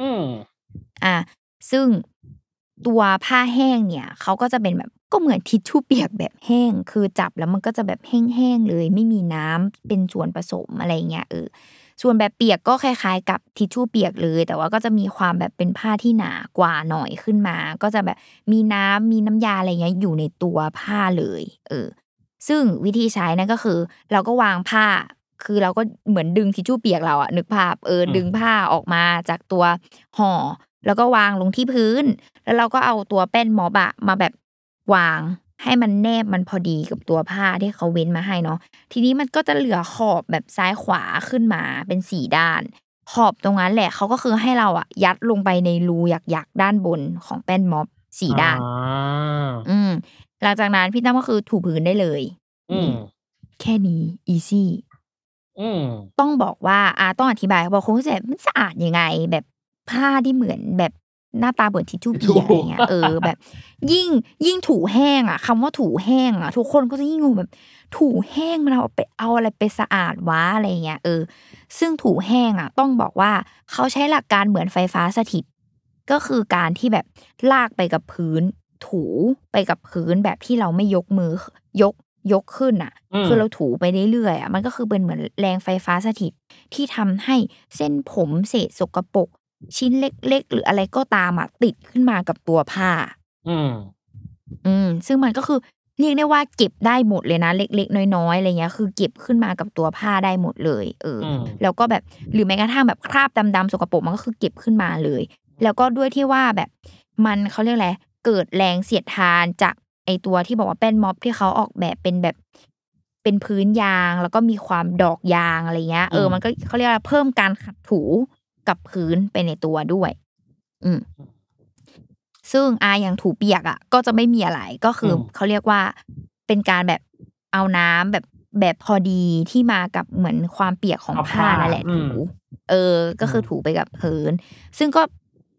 อืมอะซึ่งตัวผ้าแห้งเนี่ยเขาก็จะเป็นแบบก็เหมือนทิชชู่เปียกแบบแห้ง คือจับแล้วมันก็จะแบบแห้งๆเลย ไม่มีน้ำเป็นส่วนผสมอะไรเงี้ยเออ ส่วนแบบเปียกก็คล้ายๆ กับทิชชู่เปียกเลย แต่ว่าก็จะมีความแบบเป็นผ้าที่หนากว่าหน่อยขึ้นมา ก็จะแบบมีน้ำมีน้ำยาอะไรเงี้ยอยู่ในตัวผ้าเลย เออ ซึ่งวิธีใช้นั่นก็คือ เราก็วางผ้า คือเราก็เหมือนดึงทิชชู่เปียกเราอะนึกภาพเอออืมดึงผ้าออกมาจากตัวห่อ แล้วก็วางลงที่พื้น แล้วเราก็เอาตัวแป้นม็อบอะมาแบบวาง ให้มันแนบมันพอดีกับตัวผ้าที่เขาเว้นมาให้เนาะทีนี้มันก็จะเหลือขอบแบบซ้ายขวาขึ้นมาเป็นสี่ด้าน ขอบตรงนั้นแหละเขาก็คือให้เราอะยัดลงไปในรูหยักๆด้านบนของแป้นม็อบสี่ด้านอ่าอืมหลังจากนั้นพี่ตั้มก็คือถูพื้นได้เลย อืมแค่นี้ easy อืมต้องบอกว่าอ่าต้องอธิบายบอกคนเข้าใจมันสะอาดยังไง แบบผ้าที่เหมือนแบบ หน้าตาเหมือนทิชชู่เปียกอะไรเงี้ยเออแบบ ยิ่งยิ่งถูแห้งอะคำว่าถูแห้งอะ ทุกคนก็จะยิ่งงงแบบ ถูแห้งมันเอาไปเอาอะไรไปสะอาดวะอะไรเงี้ยเออ ซึ่งถูแห้งอะ ต้องบอกว่าเขาใช้หลักการเหมือนไฟฟ้าสถิต ก็คือการที่แบบลากไปกับพื้น ถูไปกับพื้นแบบที่เราไม่ยกมือยกยกขึ้นอะอืมคือเราถูไปเรื่อยๆอะมันก็คือเป็นเหมือนแรงไฟฟ้าสถิตที่ทำให้เส้นผมเศษสกปรก ชิ้นเล็ก ๆ หรืออะไรก็ตามอะติดขึ้นมากับตัวผ้า อืม อืม ซึ่งมันก็คือเรียกได้ว่าเก็บได้หมดเลยนะ เล็ก ๆ น้อยๆอะไรเงี้ย คือเก็บขึ้นมากับตัวผ้าได้หมดเลย เอออมแล้วก็แบบหรือแม้กระทั่งแบบคราบดำๆสกปรกมันก็คือเก็บขึ้นมาเลย แล้วก็ด้วยที่ว่าแบบ มันเขาเรียกอะไรเกิดแรงเสียดทานจากไอตัวที่บอกว่าแป้นม็อบที่เขาออกแบบเป็นแบบเป็นพื้นยางแล้วก็มีความดอกยางอะไรเงี้ยเออมันก็เขาเรียกว่าเพิ่มการขัดถู กับพื้นไปในตัวด้วย อืมซึ่งอาอย่างถูเปียกอะ ก็จะไม่มีอะไรก็คืออมเขาเรียกว่าเป็นการแบบเอาน้ำแบบแบบพอดีที่มากับเหมือนความเปียกของผ้านั่นแหละถูเออ ก็คือถูไปกับพื้น ซึ่งก็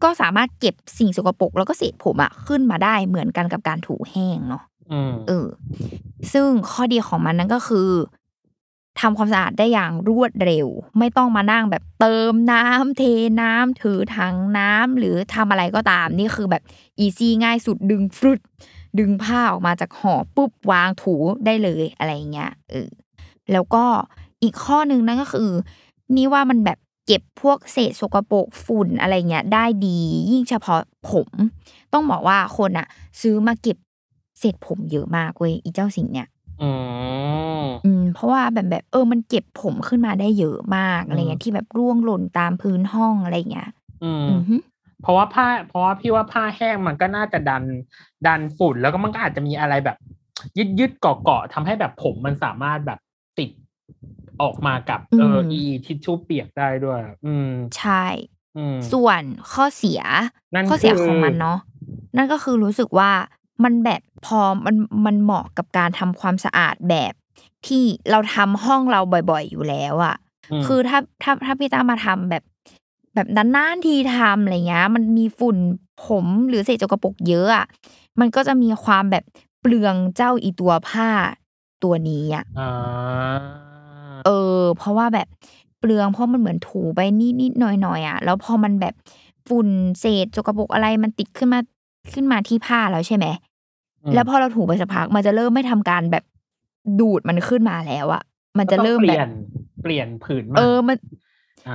ก็สามารถเก็บสิ่งสกปรกแล้วก็เศษผมอะขึ้นมาได้เหมือนกันกับการถูแห้งเนาะอืมเออ ซึ่งข้อดีของมันนั้นก็คือ ทำความสะอาดได้อย่างรวดเร็ว ไม่ต้องมานั่งแบบเติมน้ำเทน้ำถือถังน้ำหรือทำอะไรก็ตาม นี่คือแบบอีซี่ง่ายสุดดึงฟรุดดึงผ้าออกมาจากห่อปุ๊บวางถูได้เลยอะไรเงี้ยเออแล้วก็อีกข้อหนึ่งนั่นก็คือ นี่ว่ามันแบบเก็บพวกเศษสกปรกฝุ่นอะไรเงี้ยได้ดี ยิ่งเฉพาะผม ต้องบอกว่าคนอะซื้อมาเก็บเศษผมเยอะมากเว้ยอีเจ้าสิ่งเนี้ย อืม อืม เพราะว่าแบบแบบ เออ มันเก็บผมขึ้นมาได้เยอะมากอะไรเงี้ยที่แบบร่วงหล่นตามพื้นห้อง อะไรเงี้ย อืม อือฮึ เพราะว่าผ้า เพราะว่าพี่ว่าผ้าแห้งมันก็น่าจะดัน ดันฝุ่น แล้วก็มันก็อาจจะมีอะไรแบบ ยึดยึดเกาะเกาะทำให้แบบผมมันสามารถแบบติด ออกมากับเอออีทิชชู่เปียกได้ด้วย อืม ใช่ อืม ส่วนข้อเสีย นั่นข้อเสียคือของมันเนาะ นั่นก็คือรู้สึกว่า มันแบบพอมันมันเหมาะกับการทำความสะอาดแบบที่เราทำห้องเราบ่อยๆ อยู่แล้วอะมคือถ้าถ้าถ้าพี่ตามาทำแบบ แบบนานๆทีทำอะไรเงี้ย มันมีฝุ่นผมหรือเศษสกปรกเยอะอะมันก็จะมีความแบบเปลืองเจ้าอีตัวผ้าตัวนี้อะอ่าเออ เพราะว่าแบบเปลืองเพราะมันเหมือนถูไปนิดนิดๆหน่อยหน่อยๆอะแล้วพอมันแบบฝุ่นเศษสกปรกอะไรมันติดขึ้นมาขึ้นมาที่ผ้าแล้วใช่ไหมอืม แล้วพอเราถูไปสักพักมันจะเริ่มไม่ทำการแบบดูดมันขึ้นมาแล้วอะมันจะเริ่มก็ต้องเปแบลี่ยบนเปลี่ยนผืนใหเออมัน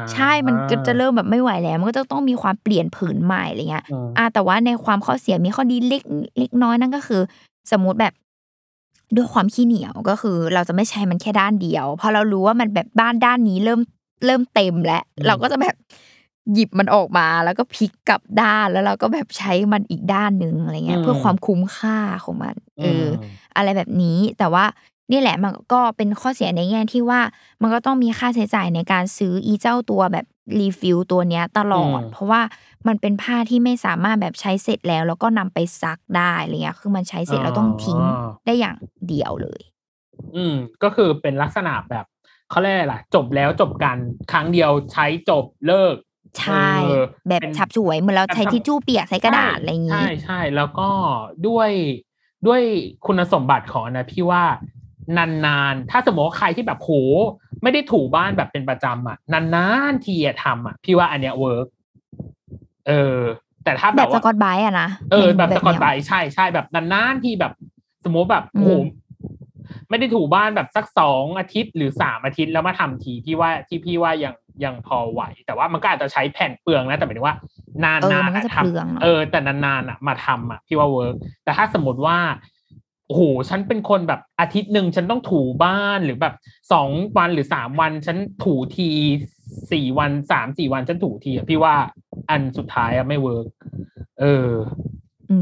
าใช่ มันก็จะเริ่มแบบไม่ไหวแล้ว มันก็จะต้องมีความเปลี่ยนผืนใหม่อะไรเงี้ยอืมอ่า แต่ว่าในความข้อเสียมีข้อดีเล็กเล็กน้อยนั่นก็คือ สมมุติแบบด้วยความขี้เหนียวก็คือ เราจะไม่ใช้มันแค่ด้านเดียว พอเรารู้ว่ามันแบบบ้านด้านนี้เริ่มเริ่มเต็มแล้ว เราก็จะแบบ หยิบมันออกมาแล้วก็พลิกกลับด้านแล้วเราก็แบบใช้มันอีกด้านหนึ่งอะไรเงี้ยเพื่อความคุ้มค่าของมันเออออะไรแบบนี้แต่ว่านี่แหละมันก็เป็นข้อเสียในแง่ที่ว่ามันก็ต้องมีค่าใช้จ่ายในการซื้ออีเจ้าตัวแบบ refill ตัวเนี้ยตลอดอืมเพราะว่ามันเป็นผ้าที่ไม่สามารถแบบใช้เสร็จแล้ว แล้วก็นำไปซักได้อะไรเงี้ยคือมันใช้เสร็จแล้วต้องทิ้งได้อย่างเดียวเลย อืมก็คือเป็นลักษณะแบบเขาเรียกอะไรล่ะจบแล้วจบกันครั้งเดียวใช้จบเลิก ใช่เออแบบเป็นฉับฉวยเหมือนเราใช้แบบทิชชู่เปียกใช้กระดาษอะไรอย่างใช่งี้ใช่แล้วก็ด้วยด้วยคุณสมบัติของอันนะพี่ว่านานๆ ถ้าสมมติว่าใครที่แบบโหไม่ได้ถูบ้านแบบเป็นประจำอะนานๆทีอะทำอะ พี่ว่าอันเนี้ยเวิร์กเออ แต่ถ้าแบแบบบสว่า Scotch-Brite อะนะเออมนูแบบสกอตเนี้ยไบรท์ใช่ใช่แบบนานๆทีแบบ สมมติแบบอืมโห ไม่ได้ถูบ้านแบบสักสองอาทิตย์หรือสามอาทิตย์แล้วมาทำทีพี่ว่าที่พี่ว่ายังยังพอไหว แต่ว่ามันก็อาจจะใช้แผ่นเปลืองนะ แต่หมายถึงว่านานเออๆมันก็อะจะทำเปลืองเนอะเออ แต่นานๆอะมาทำอะพี่ว่า work แต่ถ้าสมมติว่าโอ้โหฉันเป็นคนแบบอาทิตย์หนึ่งฉันต้องถูบ้านหรือแบบสองวันหรือสามวัน ฉันถูทีสี่วันสามสี่วันฉันถูทีอะพี่ว่าอันสุดท้ายอะไม่ work เออ อื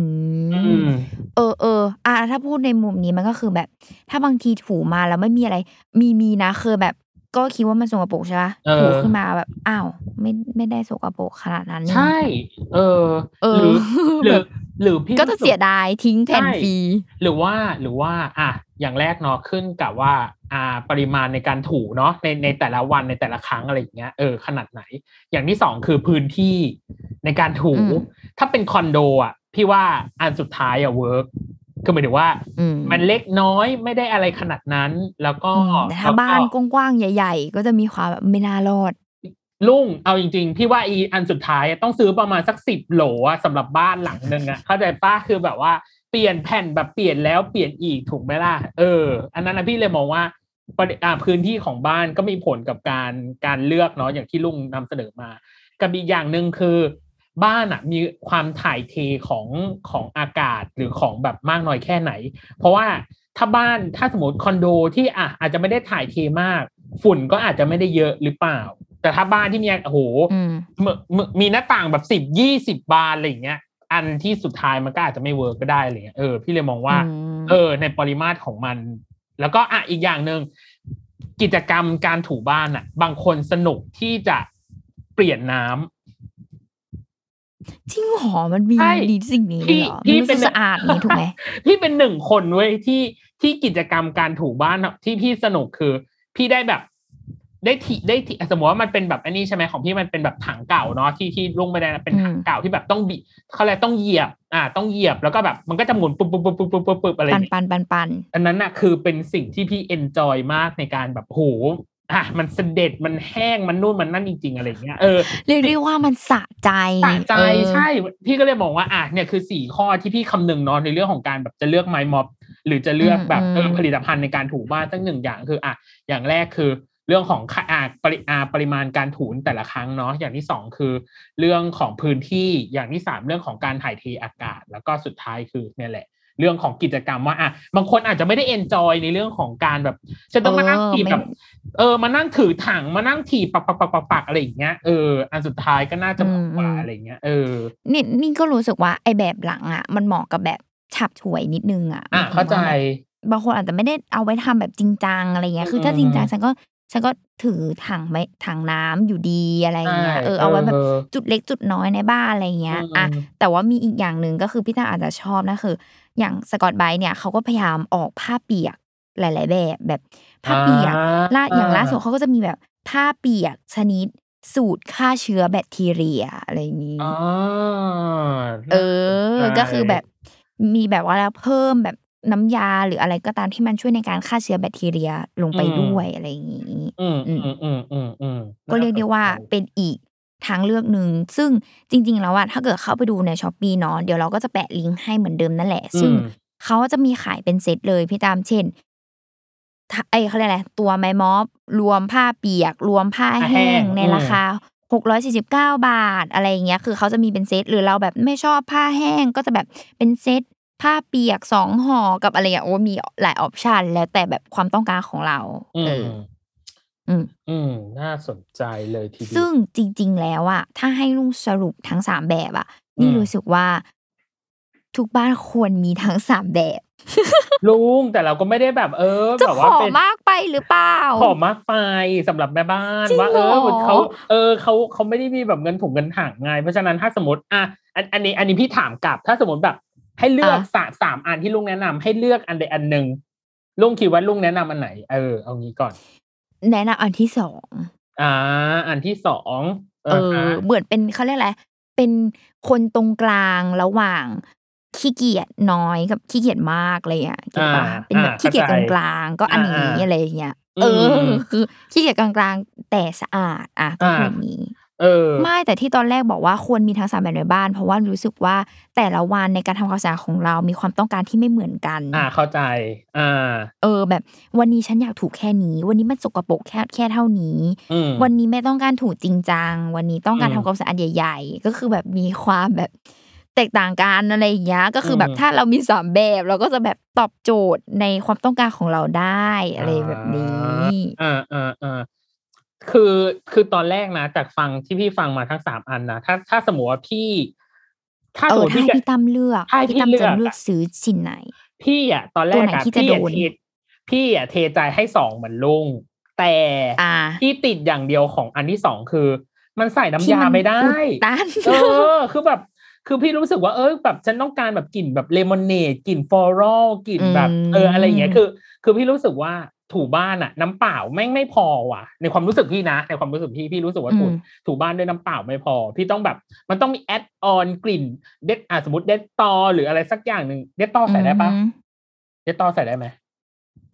มอืมเออเอออะถ้าพูดในมุมนี้มันก็คือแบบ ถ้าบางทีถูมาแล้วไม่มีอะไร มีมีนะคือแบบ ก็คิดว่ามันสกปรกใช่ปะเออถูขึ้นมาแบบอ้าว ไม่ไม่ได้สกปรกขนาดนั้นนี่ใช่ เออ เออหรือหรือแบบหรือพี่ก็จะรู้สึกเสียดายทิ้งแผ่นใช่ฟรีหรือว่าหรือว่า อะอย่างแรกเนาะขึ้นกับว่า อ่าปริมาณในการถูเนาะในในแต่ละวันในแต่ละครั้งอะไรอย่างเงี้ยเออขนาดไหน อย่างที่สองคือพื้นที่ในการถูอืมถ้าเป็นคอนโดอะ พี่ว่าอันสุดท้ายอะเวิร์กคือหมายถึงว่าอืมมันเล็กน้อยไม่ได้อะไรขนาดนั้น แล้วก็อืมแต่ถ้าแล้วก็บ้านกว้างๆ ใหญ่ ๆ ก็จะมีความแบบไม่น่ารอดลุงเอาจริง ๆ พี่ว่าอีอันสุดท้ายอะต้องซื้อประมาณสักสิบโหลอะสำหรับบ้านหลังหนึ่งอะเข้าใจป้าคือแบบว่าเปลี่ยนแผ่นแบบเปลี่ยนแล้วเปลี่ยนอีกถูกไหมล่ะเออ อันนั้นนะพี่เลยมองว่าประเด็นอ่าพื้นที่ของบ้านก็มีผลกับการการเลือกเนาะอย่างที่ลุงนำเสนอมา กับอีกอย่างหนึ่งคือ บ้านอะมีความถ่ายเทของของอากาศหรือของแบบมากน้อยแค่ไหน เพราะว่าถ้าบ้านถ้าสมมติคอนโดที่อะอาจจะไม่ได้ถ่ายเทมาก ฝุ่นก็อาจจะไม่ได้เยอะหรือเปล่า แต่ถ้าบ้านที่มีโอ้โหอืมมมมีหน้าต่างแบบสิบยี่สิบบานอะไรอย่างเงี้ยอันที่สุดท้ายมันก็อาจจะไม่เวิร์กก็ได้อะไรเงี้ยเออพี่เลยมองว่าอืมเออ ในปริมาตรของมัน แล้วก็อะอีกอย่างหนึ่งกิจกรรมการถูบ้านอะ บางคนสนุกที่จะเปลี่ยนน้ำ จริงเหรอมันมีใช่ดีสิ่งนี้เลยเหรอพี่มันพี่รู้เป็นสึกสะอาดนี้ถูกไหมพี่เป็นหนึ่งคนเว้ยที่ที่กิจกรรมการถูบ้านอะที่พี่สนุกคือ พี่ได้แบบได้ทีได้ทีสมมติว่ามันเป็นแบบอันนี้ใช่ไหมของพี่มันเป็นแบบถังเก่าเนาะที่ที่ลงไม่ได้นะเป็นถังอืมเก่าที่แบบต้องบีเขาเลยกต้องเหยียบ อ่า ต้องเหยียบแล้วก็แบบมันก็จะหมุนปุ๊บปุ๊บปุ๊บปุ๊บปุ๊บปุ๊บปุ๊บอะไรอปัย่านงเงี้ยปันปันปันอันนั้นน่ะคือเป็นสิ่งที่พี่เอนจอยมากในการแบบโห อะมันเสด็จมันแห้งมันนู่นมันนั่นจริง ๆ อะไรอย่างเงี้ยเออเรียกได้ว่ามันสะใจสะใจเออใช่ พี่ก็เลยมองว่าอะเนี่ยคือสี่ข้อที่พี่คำนึงเนาะในเรื่องของการแบบจะเลือกไม้ม็อบ หรือจะเลือกแบบเออผลิตภัณฑ์ในการถูบ้านสักหนึ่งอย่างคืออะอย่างแรกคือเรื่องของค่าอะปริอะปริมาณการถูแต่ละครั้งเนาะอย่างที่สองคือ เรื่องของพื้นที่อย่างที่สามเรื่องของการถ่ายเทอากาศ แล้วก็สุดท้ายคือเนี่ยแหละ เรื่องของกิจกรรมว่าอะบางคนอาจจะไม่ได้เอนจอยในเรื่องของการแบบจะต้องมานั่งถีบแบบเออมานั่งถือถังมานั่งถีบปักปักปักปักปักอะไรอย่างเงี้ยเอออันสุดท้ายก็น่าจะเหมาะกว่าอืมอะไรอย่างเงี้ยเออนี่นี่ก็รู้สึกว่าไอแบบหลังอะ มันเหมาะกับแบบฉับฉวยนิดนึงอะอะเข้าใจบางคนอาจจะไม่ได้เอาไว้ทำแบบจริงจังอะไรเงี้ย คือถ้าจริงจังฉันก็ ฉันก็ถือถังไว้ถังน้ำอยู่ดีอะไรเงี้ยใช่เออเอาไว้แบบเออจุดเล็กจุดน้อยในบ้านอะไรเงี้ยอืมอะแต่ว่ามีอีกอย่างหนึ่งก็คือพี่ตาอาจจะชอบนะคือ อย่างสกอตไบรท์เนี่ยเขาก็พยายามออกผ้าเปียกหลาย ๆ แบบแบบผ้าเปียกล่าอย่างล่าสุดเขาก็จะมีแบบผ้าเปียกชนิดสูตรฆ่าเชื้อแบคทีเรียอะไรอย่างนี้อ๋อเออน่าสนใจก็คือแบบมีแบบว่าแล้วเพิ่มแบบ น้ำยาหรืออะไรก็ตามที่มันช่วยในการฆ่าเชื้อแบคทีเรียลงไปด้วยอะไรอย่างนี้อืมอืมอืมอืมอืมก็เรียกได้ว่าเป็นอีกทางเลือกหนึ่งซึ่งจริง ๆ แล้วอะถ้าเกิดเข้าไปดูในช้อปปีเนาะเดี๋ยวเราก็จะแปะลิงก์ให้เหมือนเดิมนั่นแหละ ซึ่งอืมเขาจะมีขายเป็นเซตเลยพี่ตามเช่นถ้าไอ้เขาเรียกอะไรตัวไม้ม็อบรวมผ้าเปียก รวมผ้าแห้งในราคาหกร้อยสี่สิบเก้าบาทอะไรอย่างเงี้ย คือเขาจะมีเป็นเซตหรือเราแบบไม่ชอบผ้าแห้งก็จะแบบเป็นเซต ผ้าเปียกสองห่อกับอะไรอย่างเงี้ยโอ้มีหลายออปชันแล้วแต่แบบความต้องการของเราอืเอมออืมอืมน่าสนใจเลยทีเดียวซึ่งจริง ๆ แล้วอะถ้าให้ลุงสรุปทั้งสามแบบอะนี่อืมรู้สึกว่า ทุกบ้านควรมีทั้งสามแบบ ลุงแต่เราก็ไม่ได้แบบ เออจะแบบขว่าอเป็นมากไปหรือเปล่าขอมากไปสำหรับแม่บ้านจริงว่าเออเหรอเขาเออเขาเขาไม่ได้มีแบบเงินถุงเงินถังไงเพราะฉะนั้นถ้าสมมติอะอันอันนี้ อันนี้พี่ถามกลับ ถ้าสมมติแบบ ให้เลือกสามสามอันที่ลุงแนะนำให้เลือกอันใดอันหนึ่งลุงคิดว่าลุงแนะนำอันไหน เออเอางี้ก่อน แนะนำอันที่สองอ่า อันที่สองเออ เหมือนเป็นเขาเรียกอะไรเป็นคนตรงกลางระหว่างขี้เกียจน้อยกับขี้เกียจมากอะไรเงี้ยเก็ตปะอ่าเป็นแบบอ่าขี้เกียจกเข้าใจลางๆก็อันนี้อ่าอ่าอะไรอย่างเงี้ยอืมเอออมคือขี้เกียจกลางๆแต่สะอาดอะก็คืออ่าอย่างนี้ เออไม่แต่ที่ตอนแรกบอกว่าควรมีทั้งสามแบบในบ้าน เพราะว่ารู้สึกว่าแต่ละวันในการทำความสะอาดของเรามีความต้องการที่ไม่เหมือนกัน อ่าเข้าใจ อ่า เออ แบบวันนี้ฉันอยากถูแค่นี้ วันนี้มันสกปรกแค่แค่เท่านี้อืมวันนี้ไม่ต้องการถูจริงจัง วันนี้ต้องการอืมทำความสะอาดใหญ่ ๆ ก็คือแบบมีความแบบแตกต่างกันอะไรอย่างเงี้ยก็คือแบบอืมถ้าเรามีสามแบบเราก็จะแบบตอบโจทย์ในความต้องการของเราได้อะไรแบบนี้ อ่าอ่าอ่า คือคือตอนแรกนะ จากฟังที่พี่ฟังมาทั้งสามอันนะถ้าถ้าสมมติว่าพี่ถ้าเอสมอมติถ้าพี่ให้จะพี่ตั้มเลือกถ้าให้พี่พี่ตั้มเลืจะอกเลือกอะซื้อชิ้นไหน พี่อะตอนแรตัวกไหนอะที่จะพี่อะโดนเทพี่อะเทใจให้สองเหมือนลุงแต่อ่าที่ติดอย่างเดียวของอันที่สองคือ มันใส่น้ำยาที่มันไม่ได้อุดตันเออคือแบบคือพี่รู้สึกว่าเออแบบฉันต้องการแบบกลิ่นแบบเลมอนเนดกลิ่น floral กลิ่นแบบอืมเอออะไรอย่างเงี้ยคือ คือพี่รู้สึกว่า ถูบ้านอะน้ำเปล่าแม่งไม่พอว่ะ ในความรู้สึกพี่นะ ในความรู้สึกพี่พี่รู้สึกว่าถูอืมถูบ้านด้วยน้ำเปล่าไม่พอ พี่ต้องแบบ มันต้องมี add-on กลิ่นเดทอะสมมติเดทตอล หรืออะไรสักอย่างหนึ่งเดทตอลใส่ได้ปะอืมเด็ดตอใส่ได้ไหม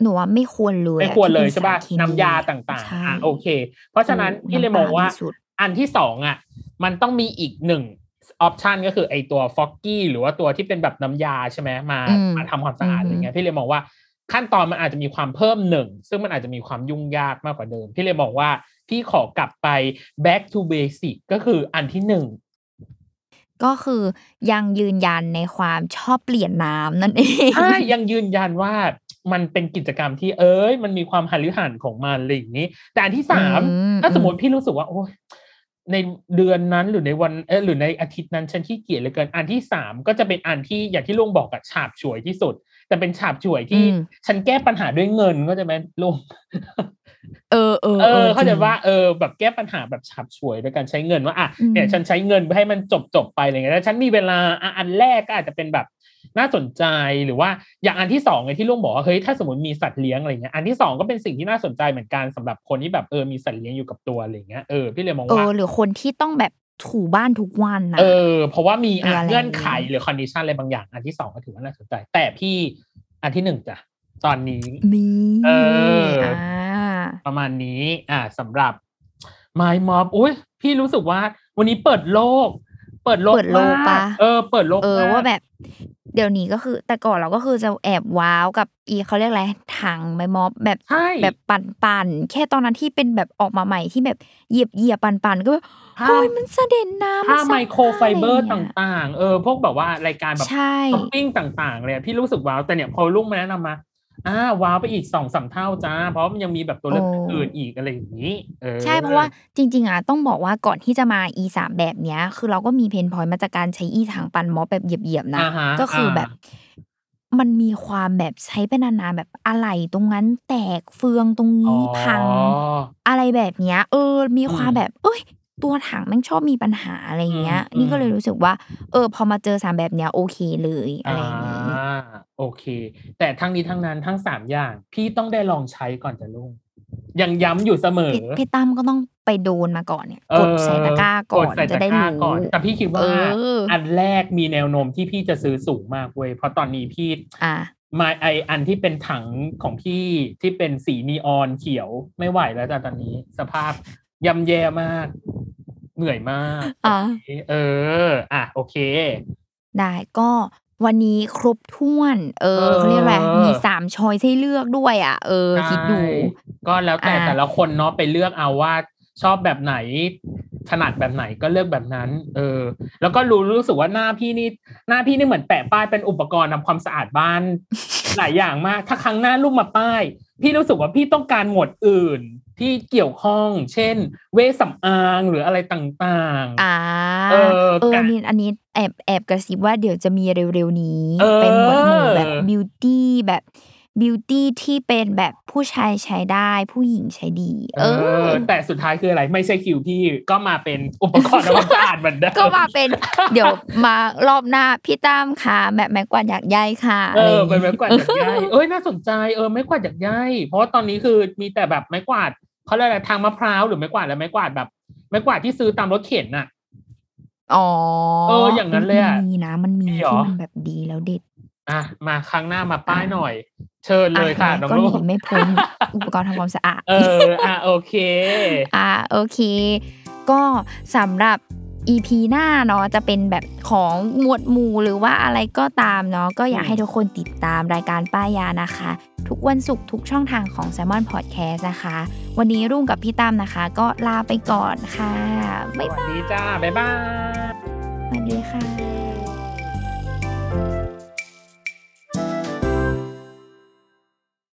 หนูว่าไม่ควรเลยไม่อะควรเลยที่ป็ใช่ป่ะสรเคมีน้ำยาต่างใช่ๆอะโอเค เพราะฉะนั้นถูกพี่เลยมองว่าน้ำตาลที่สุดอันที่สองอะ มันต้องมีอีกหนึ่งออปชันก็คือไอตัวฟอกกี้หรือว่าตัวที่เป็นแบบน้ำยาใช่ไหมมาอืมมาทำความสะอาดอืมอะไรเงี้ยพี่เลยมองว่า ขั้นตอนมันอาจจะมีความเพิ่มหนึ่งซึ่งมันอาจจะมีความยุ่งยากมากกว่าเดิม พี่เลยมองว่าพี่ขอกลับไป back to basic ก็คืออันที่หนึ่งก็คือยังยืนยันในความชอบเปลี่ยนน้ำนั่นเองใช่ยังยืนยันว่ามันเป็นกิจกรรมที่เอ้ย มันมีความหันหรือหันของมันอะไรอย่างนี้ แต่อันที่สามอืมถ้าสมมติพี่รู้สึกว่า โอ้ยในเดือนนั้นหรือในวันเออหรือในอาทิตย์นั้นฉันขี้เกียจเหลือเกินอันที่สามก็จะเป็นอันที่อย่างที่ลุงบอกอะฉาบฉวยที่สุด แต่เป็นฉาบฉวยที่อืมฉันแก้ปัญหาด้วยเงินก็จะไหมลุงเออเออเออเข้าใจจริงว่าเออแบบแก้ปัญหาแบบฉับฉวยโดยการใช้เงินว่าอะอืมเนี่ยฉันใช้เงินให้มันจบจบๆไปอะไรเงี้ยแล้วฉันมีเวลาอะอันแรกก็อาจจะเป็นแบบน่าสนใจหรือว่าอย่างอันที่สองไงที่ลุงบอกว่าเฮ้ยถ้าสมมติมีสัตว์เลี้ยงอะไรเงี้ยอันที่สองก็เป็นสิ่งที่น่าสนใจเหมือนกันสำหรับคนที่แบบเออมีสัตว์เลี้ยงอยู่กับตัวอะไรเงี้ยเออพี่เลยมองว่าเออหรือคนที่ต้องแบบ ถูบ้านทุกวันนะเออ เพราะว่ามีอะเอออะไรเงื่อนไขหรือ condition อะไรบางอย่าง อันที่สองก็ถือว่าน่าสนใจ แต่พี่อันที่หนึ่งจ้ะตอนนี้นี่เอออ่อ่าประมาณนี้ อ่าสำหรับ My Mop อุ้ยพี่รู้สึกว่า วันนี้เปิดโลก เปิดโลกเปิดโลกมาปะเออ เปิดโลกเออมกว่าแบบ เดี๋ยวนี้ก็คือ แต่ก่อนเราก็คือจะแอบว้าวกับอีเขาเรียกอะไรถังไม้ม็อบแบบใช่แบบปั่นปั่นๆแค่ตอนนั้นที่เป็นแบบออกมาใหม่ที่แบบเหยียบเหยียบปั่นปั่นๆก็แบบ ผ้าเฮ้ยมันเสด็จน้ำผ้าซักไมโครไฟเบอร์ะตไย่างเงี้ย่างๆ เออ พวกแบบว่ารายการแบบใช่ช้อปปิ้งต่างๆเลยอะพี่รู้สึกว้าว แต่เนี่ยพอลุงมาแนะนำมาอ่าว้าวไปอีกสองสามเท่าจ้า เพราะมันยังมีแบบตัวเลือกโอ้อื่นๆอีกอะไรอย่างนี้เออใช่เพราะว่าจริง ๆ อะต้องบอกว่าก่อนที่จะมา e สามแบบเนี้ย คือเราก็มีเพนพอยต์มาจากการใช้ e ถังปั่นม็อบแบบเหยียบๆนะอ่าฮะก็คืออาแบบมันมีความแบบใช้ไปนานๆแบบอะไรตรงนั้นแตกเฟืองตรงอ๋อนี้พัง อะไรแบบเนี้ย เออ มีความอืมแบบ เอ้ย ตัวถังแม่งชอบมีปัญหาอะไรเงี้ยอืมนี่ก็อืมเลยรู้สึกว่า เออ พอมาเจอสามแบบเนี้ยโอเคเลยอะไรอย่างงี้อ่าโอเค แต่ทั้งนี้ทั้งนั้นทั้งสามอย่าง พี่ต้องได้ลองใช้ก่อนจะลุงยังย้ำอยู่เสมอพี่พี่ตั้มก็ต้องไปโดนมาก่อนเนี่ยเออกดใส่ตะกร้าก่อนใส่จะตะได้กร้ารู้ก่อนแต่พี่คิดว่าเอออัอันแรกมีแนวโน้มที่พี่จะซื้อสูงมากเว้ยเพราะตอนนี้พี่อะมาไออันที่เป็นถังของพี่ที่เป็นสีนีออนเขียวไม่ไหวแล้วจ้ะตอนนี้ สภาพ ย่ำแย่มาก เหนื่อยมากอะเออ อะ โอเค ได้ก็วันนี้ครบถ้วน เออเออเขาเรียกอะไรมีสามช้อยให้เลือกด้วยอะ เออ คิดดูใช่ก็แล้วแต่อ่าแต่ละคนเนาะไปเลือกเอาว่า ชอบแบบไหนถนัดแบบไหนก็เลือกแบบนั้น เออ แล้วก็รู้รู้สึกว่าหน้าพี่นี่หน้าพี่นี่เหมือนแปะป้ายเป็นอุปกรณ์ทำความสะอาดบ้าน หลายอย่างมาก ถ้าครั้งหน้าลูกมาป้าย พี่รู้สึกว่าพี่ต้องการหมวดอื่นที่เกี่ยวข้อง เช่น เวชสำอางหรืออะไรต่างๆ อ่า เออเออการนี่อันนี้แอบแอบกระซิบว่าเดี๋ยวจะมีเร็วๆนี้เออเป็นหมวดหมู่แบบบิวตี้แบบ บิวตี้ที่เป็นแบบผู้ชายใช้ได้ ผู้หญิงใช้ดีเอเอออ แต่สุดท้ายคืออะไรไม่ใช่คิวพี่ก็มาเป็นอุปกรณ์ทำความสะอาดเหมือนเดิมก็มาเป็น เดี๋ยวมารอบหน้าพี่ตั้มค่ะแบบแม็กกวาดอยากใยค่ะเออะไรออย่างเป็นงี้ไม้กวาดจากใยเอ้ยน่าสนใจเออไม้กวาดจากใยเพราะว่าตอนนี้คือมีแต่แบบไม้กวาดเขาเรียกอะไรทางมะพร้าวหรือไม้กวาดอะไรไม้กวาดแบบไม้กวาดที่ซื้อตามรถเข็นน่ะอ๋อเอออย่างนั้นเลยอะมันมีนะมันมีมีเหรอที่มันแบบดีแล้วเด็ดอะมาครั้งหน้ามาป้ายหน่อย เชิญเลยค่ะอ่น้องก็ลูหกนีไม่พ้นอุปกรณ์ทำความสะอาด เออ อะโอเค อ่าโอเค ก็สำหรับ EP หน้าเนาะจะเป็นแบบของหมวดหมู่หรือว่าอะไรก็ตามเนาะก็อยากอืมให้ทุกคนติดตามรายการป้ายยานะคะ ทุกวันศุกร์ทุกช่องทางของ s ซ l m o n Podcast นะคะ วันนี้รุ่งกับพี่ตั้มนะคะ ก็ลาไปก่อนค่ะสบ๊ายวัสบายดีจ้า บ๊ายบายสวัสดีค่ะ